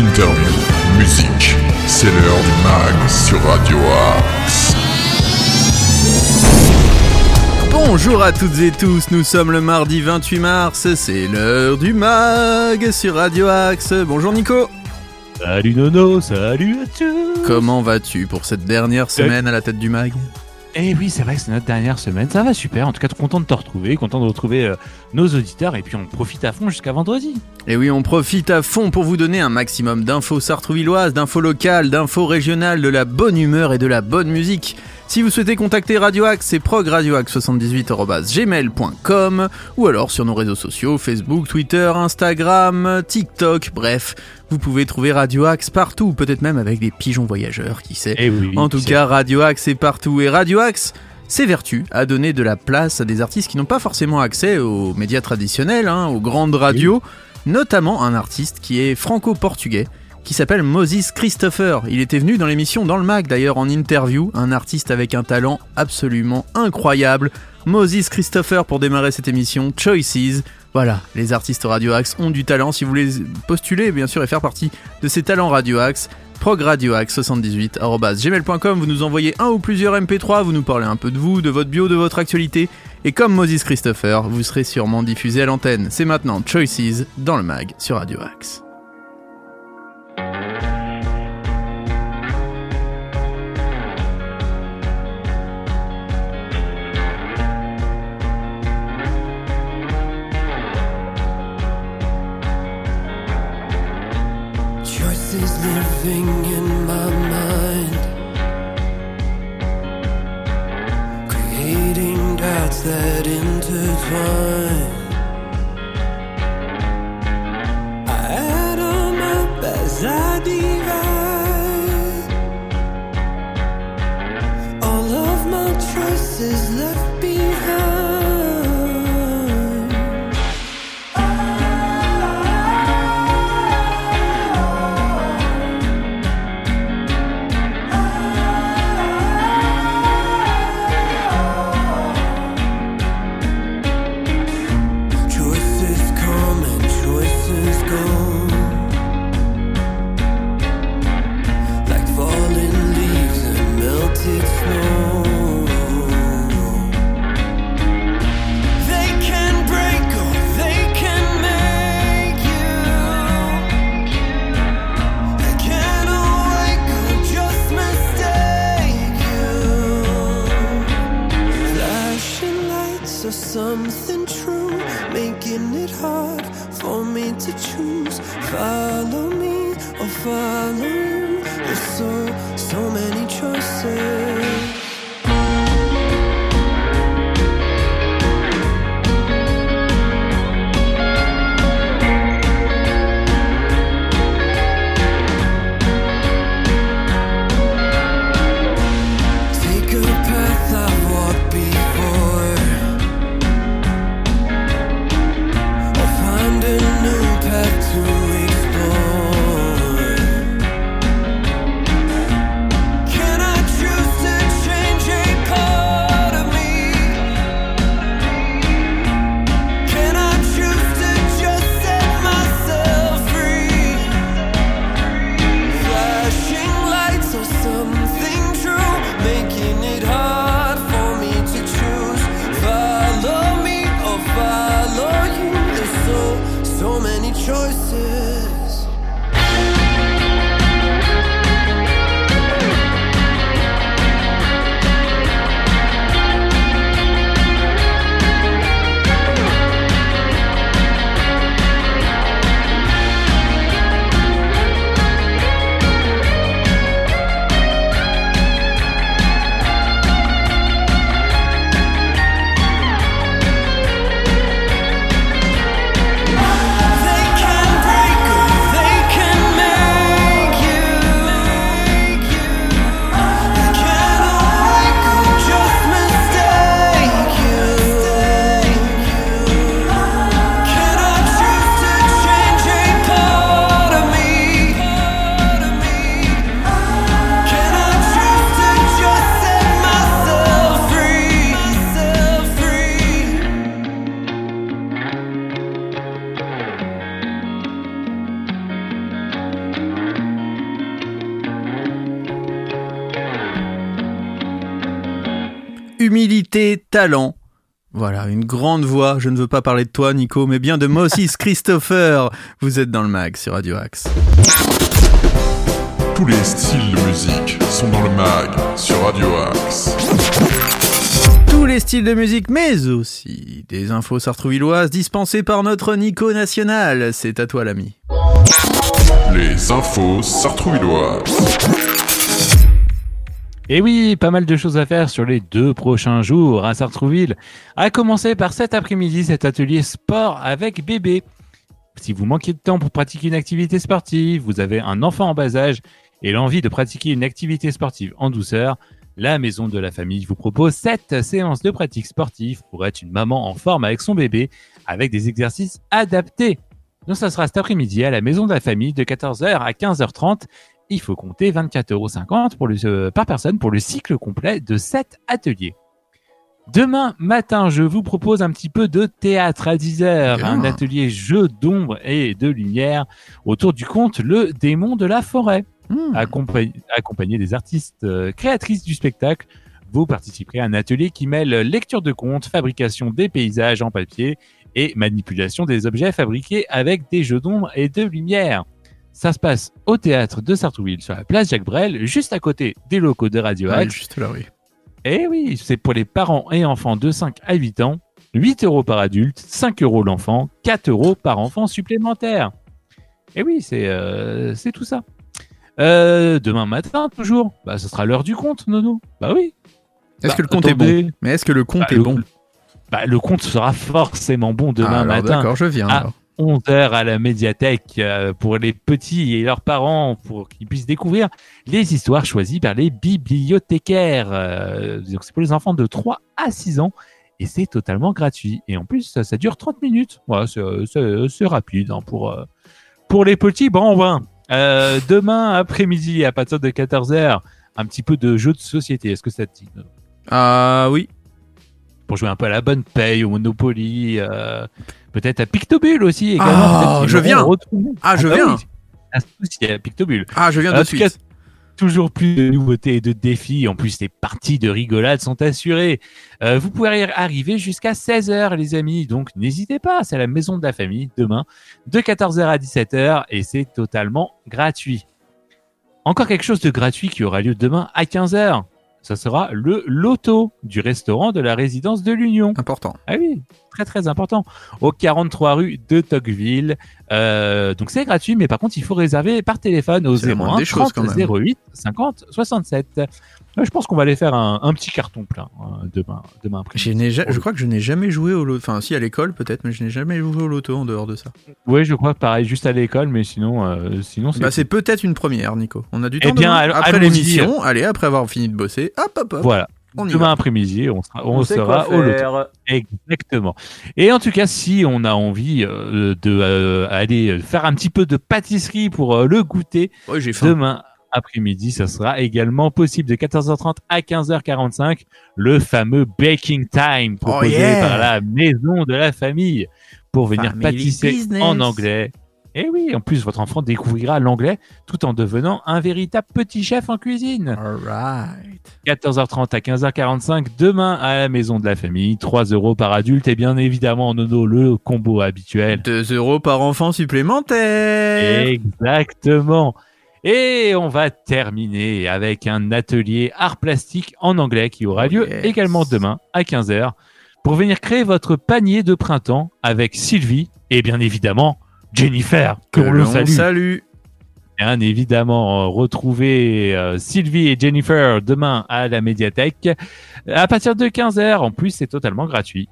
Interview, musique, c'est l'heure du mag sur Radio Axe. Bonjour à toutes et tous, nous sommes le mardi 28 mars, c'est l'heure du mag sur Radio Axe. Bonjour Nico. Salut Nono, salut à tous Comment vas-tu pour cette dernière semaine à la tête du mag? Eh oui, c'est vrai que c'est notre dernière semaine, ça va super, en tout cas content de te retrouver, content de retrouver euh, nos auditeurs, et puis on profite à fond jusqu'à vendredi. Et oui, on profite à fond pour vous donner un maximum d'infos sartrouvilloises, d'infos locales, d'infos régionales, de la bonne humeur et de la bonne musique. Si vous souhaitez contacter Radio Axe, c'est progradioaxe78.gmail.com ou alors sur nos réseaux sociaux, Facebook, Twitter, Instagram, TikTok, bref, vous pouvez trouver Radio Axe partout, peut-être même avec des pigeons voyageurs, qui sait. Eh oui, En tout cas, Radio Axe est partout et Radio Axe s'évertue à donner de la place à des artistes qui n'ont pas forcément accès aux médias traditionnels, hein, aux grandes radios, notamment un artiste qui est franco-portugais qui s'appelle Moses Christopher. Il était venu dans l'émission Dans le Mag d'ailleurs en interview, un artiste avec un talent absolument incroyable. Moses Christopher pour démarrer cette émission, Choices. Voilà, les artistes Radio Axe ont du talent. Si vous voulez postuler, bien sûr, et faire partie de ces talents Radio Axe, progradioaxe78.gmail.com, vous nous envoyez un ou plusieurs MP3, vous nous parlez un peu de vous, de votre bio, de votre actualité, et comme Moses Christopher, vous serez sûrement diffusé à l'antenne. C'est maintenant Choices dans le mag sur Radio Axe. Choose. Follow me or follow you. There's so, so many choices. Talent. Voilà, une grande voix. Je ne veux pas parler de toi, Nico, mais bien de Moses Christopher. Vous êtes dans le mag sur Radio Axe. Tous les styles de musique sont dans le mag sur Radio Axe. Tous les styles de musique, mais aussi des infos sartrouvilloises dispensées par notre Nico national. C'est à toi, l'ami. Les infos sartrouvilloises. Et oui, pas mal de choses à faire sur les deux prochains jours à Sartrouville. À commencer par cet après-midi, cet atelier sport avec bébé. Si vous manquez de temps pour pratiquer une activité sportive, vous avez un enfant en bas âge et l'envie de pratiquer une activité sportive en douceur, la maison de la famille vous propose cette séance de pratique sportive pour être une maman en forme avec son bébé avec des exercices adaptés. Donc ça sera cet après-midi à la maison de la famille de 14h à 15h30 il faut compter 24,50 euros pour le, euh, par personne pour le cycle complet de cet atelier. Demain matin, je vous propose un petit peu de théâtre à 10h, Bien. un atelier jeu d'ombre et de lumière autour du conte Le démon de la forêt. Hmm. Accompa- accompagné des artistes euh, créatrices du spectacle, vous participerez à un atelier qui mêle lecture de contes, fabrication des paysages en papier et manipulation des objets fabriqués avec des jeux d'ombre et de lumière. Ça se passe au théâtre de Sartrouville sur la place Jacques Brel, juste à côté des locaux de Radio Ouais, Axe. juste là, oui. Et oui, c'est pour les parents et enfants de 5 à 8 ans. 8 euros par adulte, 5 euros l'enfant, 4 euros par enfant supplémentaire. Et oui, c'est euh, c'est tout ça. Euh, demain matin, toujours, bah, ce sera l'heure du compte, Nono. Bah oui. Est-ce Bah, que le compte est bon. Mais est-ce que le compte Bah, est le- bon Bah, le compte sera forcément bon demain Ah, alors, matin. D'accord, je viens. Ah. alors. 11h à la médiathèque euh, pour les petits et leurs parents pour qu'ils puissent découvrir les histoires choisies par les bibliothécaires. Euh, c'est pour les enfants de 3 à 6 ans et c'est totalement gratuit. Et en plus, ça, ça dure 30 minutes. Ouais, c'est, c'est rapide hein, pour, euh, pour les petits. Bon, ben, euh, demain après-midi à partir de 14h, un petit peu de jeu de société. Est-ce que ça te dit Ah oui. Pour jouer un peu à la bonne paye, au Monopoly, euh, peut-être à Pictobule aussi. Également, Ah, je viens. Ah, je bah viens. oui. Ah, à Pictobule. Ah, je viens En de cas, suite. toujours plus de nouveautés et de défis. En plus, les parties de rigolade sont assurées. Euh, vous pouvez y arriver jusqu'à 16h, les amis. Donc, n'hésitez pas. C'est la maison de la famille demain, de 14h à 17h, et c'est totalement gratuit. Encore quelque chose de gratuit qui aura lieu demain à 15h. Ce sera le loto du restaurant de la résidence de l'Union. Important. Ah oui, très très important. Au 43 rue de Tocqueville. Euh, donc c'est gratuit, mais par contre il faut réserver par téléphone au C'est la moindre 01 des choses, 30 quand même. 08 50 67. Je pense qu'on va aller faire un, un petit carton plein euh, demain, demain après. Je, ja- je crois que je n'ai jamais joué au loto. Enfin, si à l'école peut-être, mais je n'ai jamais joué au loto en dehors de ça. Oui, je crois pareil, juste à l'école, mais sinon, euh, sinon c'est. Bah, c'est peut-être une première, Nico. On a du Eh temps bien, demain après l'émission. Allez, après avoir fini de bosser, hop, hop, hop. voilà. On Demain après-midi, on sera, on au loto. Exactement. Et en tout cas, si on a envie euh, de euh, aller faire un petit peu de pâtisserie pour euh, le goûter, Ouais. Demain après-midi, ça sera également possible de 14h30 à 15h45, le fameux Baking Time proposé Oh yeah par la maison de la famille pour venir Family pâtisser business. en anglais. Et oui, en plus, votre enfant découvrira l'anglais tout en devenant un véritable petit chef en cuisine. Alright. 14h30 à 15h45 demain à la maison de la famille, 3 euros par adulte et bien évidemment, Nono, le combo habituel. 2 euros par enfant supplémentaire. Exactement. Et on va terminer avec un atelier art plastique en anglais qui aura lieu Yes. également demain à 15h pour venir créer votre panier de printemps avec Sylvie et bien évidemment Jennifer, que l'on salue. salue. Bien évidemment, euh, retrouver euh, Sylvie et Jennifer demain à la médiathèque à partir de 15h. En plus, c'est totalement gratuit.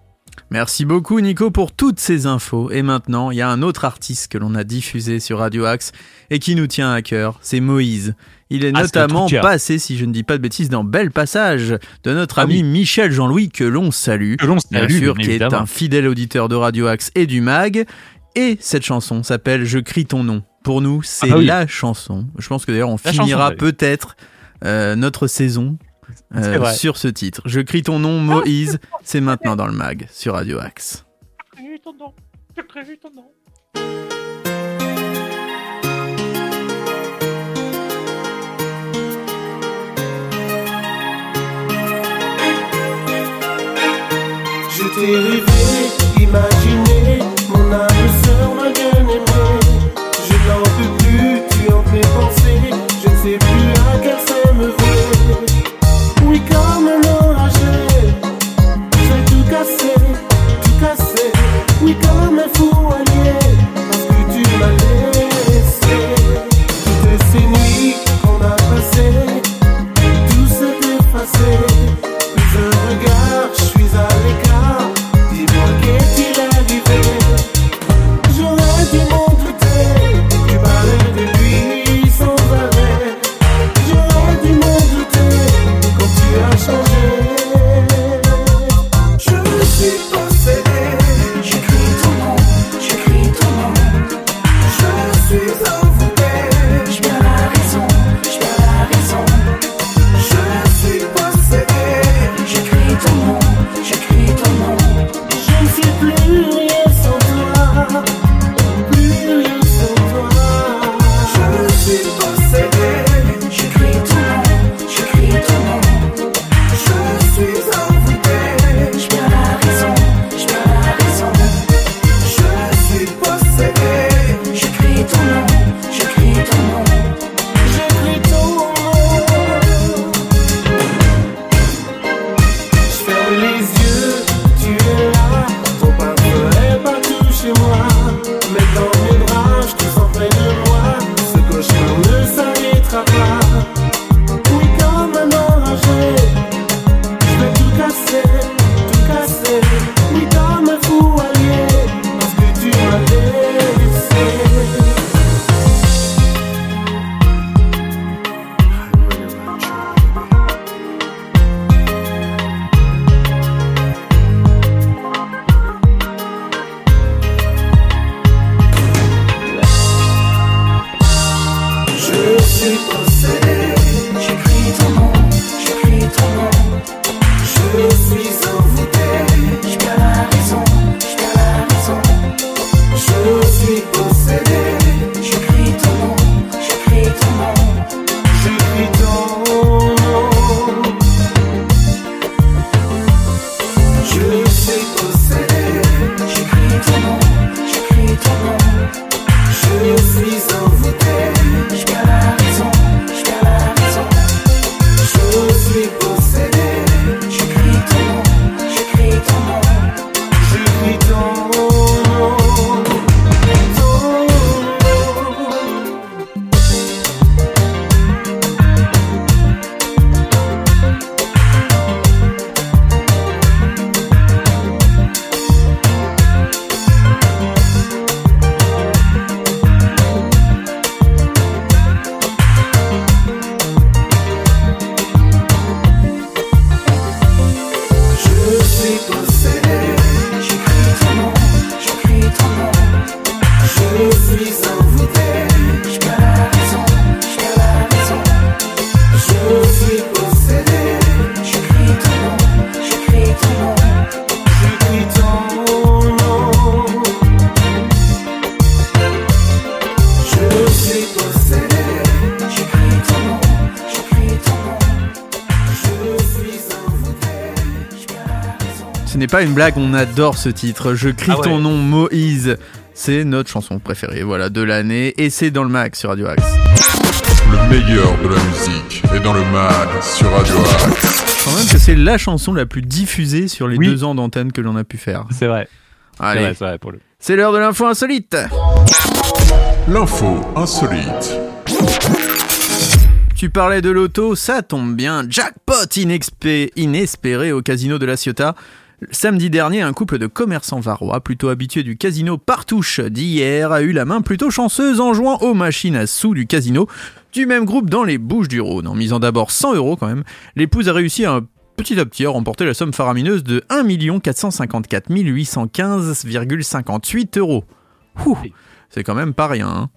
Merci beaucoup Nico pour toutes ces infos. Et maintenant, il y a un autre artiste que l'on a diffusé sur Radio Axe et qui nous tient à cœur, c'est Moïse. Il est Ah, c'est notamment passé, si je ne dis pas de bêtises, dans Bel Passage de notre Ah ami oui. Michel Jean-Louis que l'on salue. Que l'on Bien sûr, bien qui est un fidèle auditeur de Radio Axe et du MAG. Et cette chanson s'appelle Je crie ton nom. Pour nous, c'est bah oui. la chanson. Je pense que d'ailleurs, on La finira chanson, peut-être euh, notre saison euh, sur ce titre. Je crie ton nom, Moïse. C'est maintenant dans le MAG sur Radio Axe. t'ai rêvé, imaginé Je pas une blague, on adore ce titre. Je crie Ah ouais. ton nom, Moïse. C'est notre chanson préférée, voilà, de l'année, et c'est dans le max sur Radio Axe. Le meilleur de la musique est dans le mag sur Radio Axe. Quand même que c'est la chanson la plus diffusée sur les Oui. deux ans d'antenne que l'on a pu faire. C'est vrai. C'est Allez, vrai, c'est vrai pour le. c'est l'heure de l'info insolite. L'info insolite. Tu parlais de l'auto, ça tombe bien. Jackpot inexpé- inespéré au casino de la Ciotat. Samedi dernier, un couple de commerçants varois, plutôt habitués du casino Partouche d'hier, a eu la main plutôt chanceuse en jouant aux machines à sous du casino du même groupe dans les Bouches du Rhône. En misant d'abord 100 euros quand même, l'épouse a réussi à petit à petit à remporter la somme faramineuse de 1 454 815,58 euros. Ouh, c'est quand même pas rien. hein.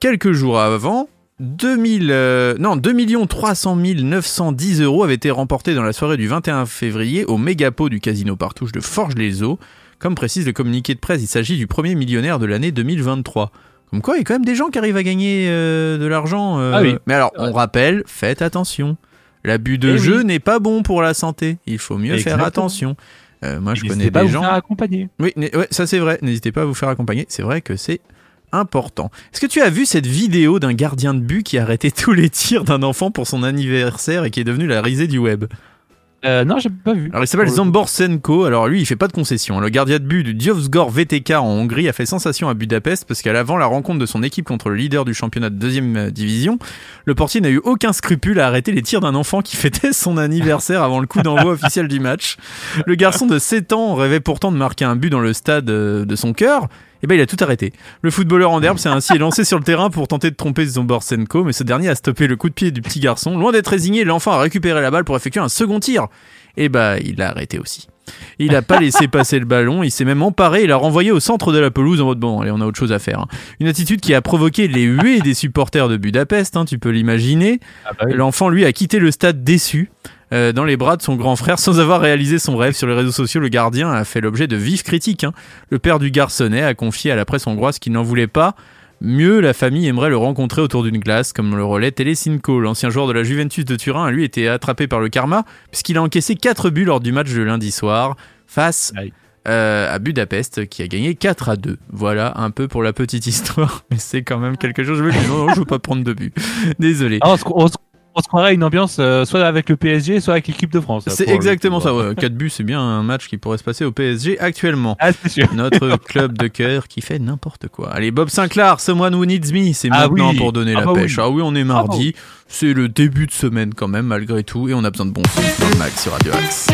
Quelques jours avant, 2000, euh, non, 2 300 910 euros avaient été remportés dans la soirée du 21 février au Mégapot du Casino Partouche de Forges-les-Eaux. Comme précise le communiqué de presse, il s'agit du premier millionnaire de l'année 2023. Comme quoi, il y a quand même des gens qui arrivent à gagner euh, de l'argent. euh. Ah oui. Mais alors, on rappelle, faites attention. L'abus de Eh jeu oui. n'est pas bon pour la santé. Il faut mieux faire attention. Euh, moi, je connais N'hésitez pas à des vous gens. faire accompagner. Oui, ouais, ça c'est vrai. N'hésitez pas à vous faire accompagner. C'est vrai que c'est important. Est-ce que tu as vu cette vidéo d'un gardien de but qui a arrêté tous les tirs d'un enfant pour son anniversaire et qui est devenu la risée du web? Euh, non, j'ai pas vu. Alors il s'appelle Pour le Zambor Senko. Alors lui, il fait pas de concession. Le gardien de but du Diovsgor VTK en Hongrie a fait sensation à Budapest parce qu'à l'avant la rencontre de son équipe contre le leader du championnat de deuxième euh, division, le portier n'a eu aucun scrupule à arrêter les tirs d'un enfant qui fêtait son anniversaire avant le coup d'envoi officiel du match. Le garçon de 7 ans rêvait pourtant de marquer un but dans le stade euh, de son cœur. Et ben il a tout arrêté. Le footballeur en herbe s'est ainsi lancé sur le terrain pour tenter de tromper Zombor Senko, mais ce dernier a stoppé le coup de pied du petit garçon. Loin d'être résigné, l'enfant a récupéré la balle pour effectuer un second tir. Et bah il l'a arrêté aussi. Il a pas laissé passer le ballon, il s'est même emparé et l'a renvoyé au centre de la pelouse en mode bon, allez, on a autre chose à faire. hein. Une attitude qui a provoqué les huées des supporters de Budapest, hein, tu peux l'imaginer. Ah bah. L'enfant, lui, a quitté le stade déçu. Euh, dans les bras de son grand frère sans avoir réalisé son rêve sur les réseaux sociaux, le gardien a fait l'objet de vives critiques. hein. Le père du garçonnet a confié à la presse hongroise qu'il n'en voulait pas. Mieux, la famille aimerait le rencontrer autour d'une glace, comme le relais Telesinko. L'ancien joueur de la Juventus de Turin a lui été attrapé par le karma, puisqu'il a encaissé 4 buts lors du match de lundi soir face euh, à Budapest, qui a gagné 4 à 2. Voilà un peu pour la petite histoire, mais c'est quand même quelque chose. Je dis non, non, je veux pas prendre de but. Désolé. Ah, on, se, on se- on se croirait à une ambiance euh, soit avec le PSG, soit avec l'équipe de France. C'est exactement ça, ouais. 4 buts, c'est bien un match qui pourrait se passer au PSG actuellement. Ah, sûr. Notre club de cœur qui fait n'importe quoi. Allez, Bob Sinclair, Someone Who Needs Me, c'est Ah maintenant oui. pour donner Ah la bah pêche. oui. Ah oui, on est mardi, c'est le début de semaine quand même, malgré tout, et on a besoin de dans le mag sur Radio Axe.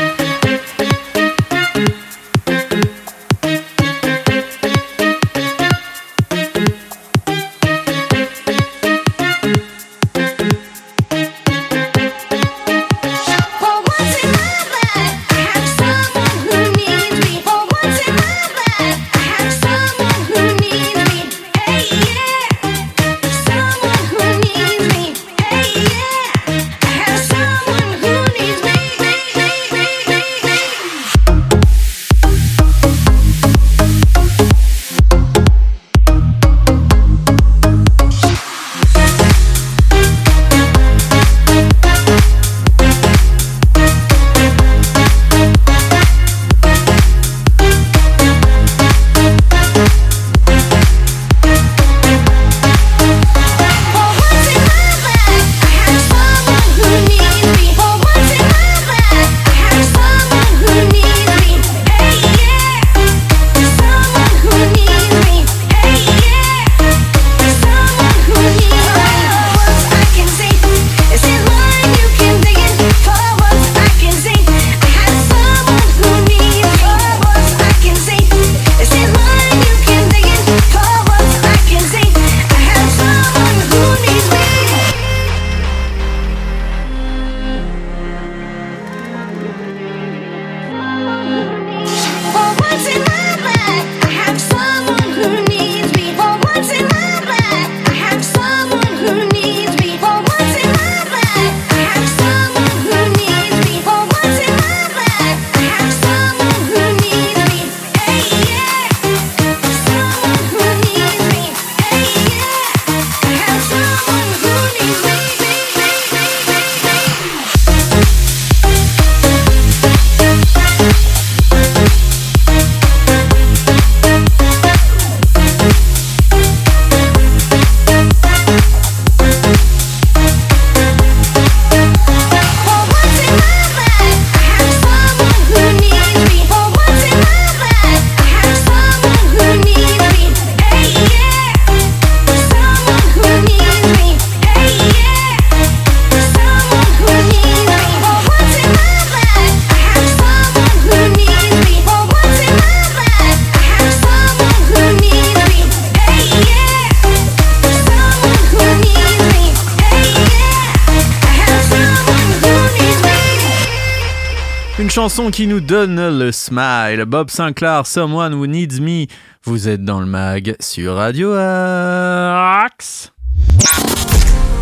Chanson qui nous donne le smile. Bob Sinclair, Someone Who Needs Me. Vous êtes dans le mag sur Radio Axe.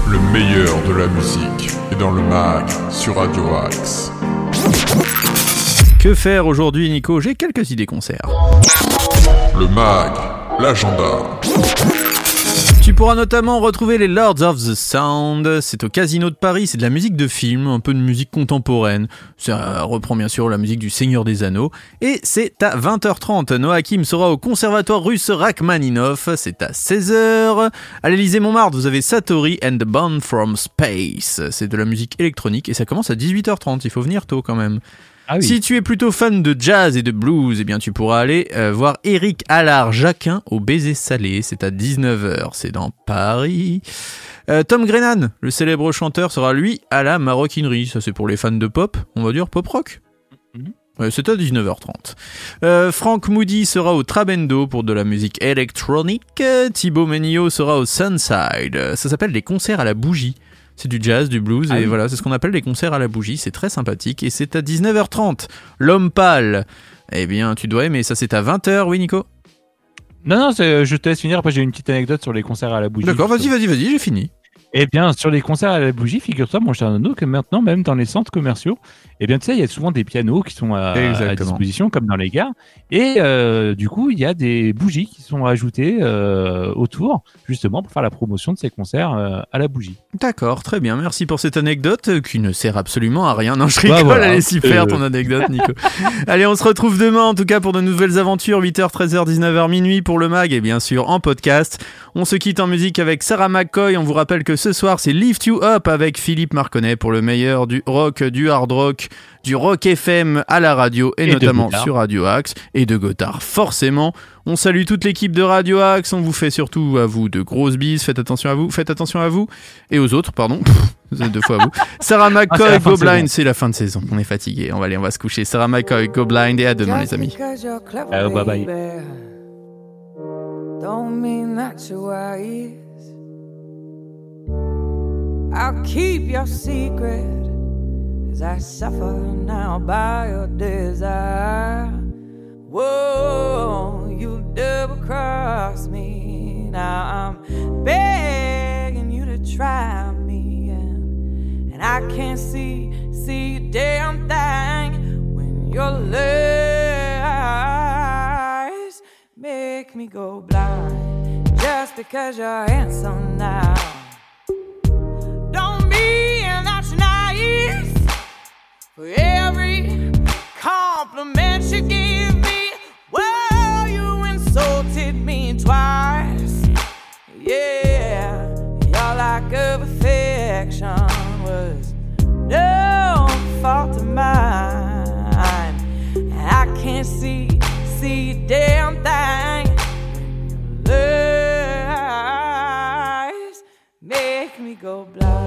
Le meilleur de la musique est dans le mag sur Radio Axe. Que faire aujourd'hui, Nico? J'ai quelques idées concerts. Le mag, l'agenda. Tu pourras notamment retrouver les Lords of the Sound, c'est au Casino de Paris, c'est de la musique de film, un peu de musique contemporaine, ça reprend bien sûr la musique du Seigneur des Anneaux, et c'est à 20h30, Noah Kim sera au Conservatoire russe Rachmaninov, c'est à 16h, à l'Elysée Montmartre vous avez Satori and the Band from Space, c'est de la musique électronique, et ça commence à 18h30, il faut venir tôt quand même. Ah oui. Si tu es plutôt fan de jazz et de blues, eh bien tu pourras aller euh, voir Eric Allard Jacquin au Baiser Salé. C'est à 19h, c'est dans Paris. Euh, Tom Grennan, le célèbre chanteur, sera lui à la maroquinerie. Ça c'est pour les fans de pop, on va dire pop rock. Mhm. Ouais, c'est à 19h30. Euh, Frank Moody sera au Trabendo pour de la musique électronique. Thibaut Menio sera au Sunside. Ça s'appelle des concerts à la bougie. C'est du jazz, du blues, Ah et oui. voilà, c'est ce qu'on appelle des concerts à la bougie. C'est très sympathique et c'est à 19h30. L'homme pâle. Eh bien, tu dois aimer. Ça, c'est à 20h, oui, Nico? Non, non, c'est- je te laisse finir. Après, j'ai une petite anecdote sur les concerts à la bougie. D'accord, vas-y, vas-y, vas-y, j'ai fini. Eh bien, sur les concerts à la bougie, figure-toi, mon cher Nono, que maintenant, même dans les centres commerciaux, eh bien, tu sais, il y a souvent des pianos qui sont à, à disposition, comme dans les gares. Et euh, du coup, il y a des bougies qui sont ajoutées euh, autour, justement, pour faire la promotion de ces concerts euh, à la bougie. D'accord, très bien. Merci pour cette anecdote qui ne sert absolument à rien. Non, je Bah, rigole, voilà. elle est super Euh. ton anecdote, Nico. Allez, on se retrouve demain, en tout cas, pour de nouvelles aventures, 8h, 13h, 19h, minuit pour le mag, et bien sûr en podcast. On se quitte en musique avec Sarah McCoy. On vous rappelle que ce soir, c'est Lift You Up avec Philippe Marconnet pour le meilleur du rock, du hard rock, du rock FM à la radio, et, notamment sur Radio Axe, et de Gotthard, forcément. On salue toute l'équipe de Radio Axe. On vous fait surtout à vous de grosses bises. Faites attention à vous. Faites attention à vous. Et aux autres, pardon. Vous êtes deux fois à vous. Sarah Ah, McCoy, Go. Blind, c'est la fin de saison. On est fatigué. On va aller, on va se coucher. Sarah McCoy, Go Blind et à demain les amis. Bye bye. Don't mean that you're wise. I'll keep your secret as I suffer now by your desire. Whoa, you double cross me. Now I'm begging you to try me, and, and I can't see, see a damn thing when your lies make me go blind just because you're handsome now. Twice. Yeah, your lack of affection was no fault of mine. I can't see, see a damn thing. Lies make me go blind.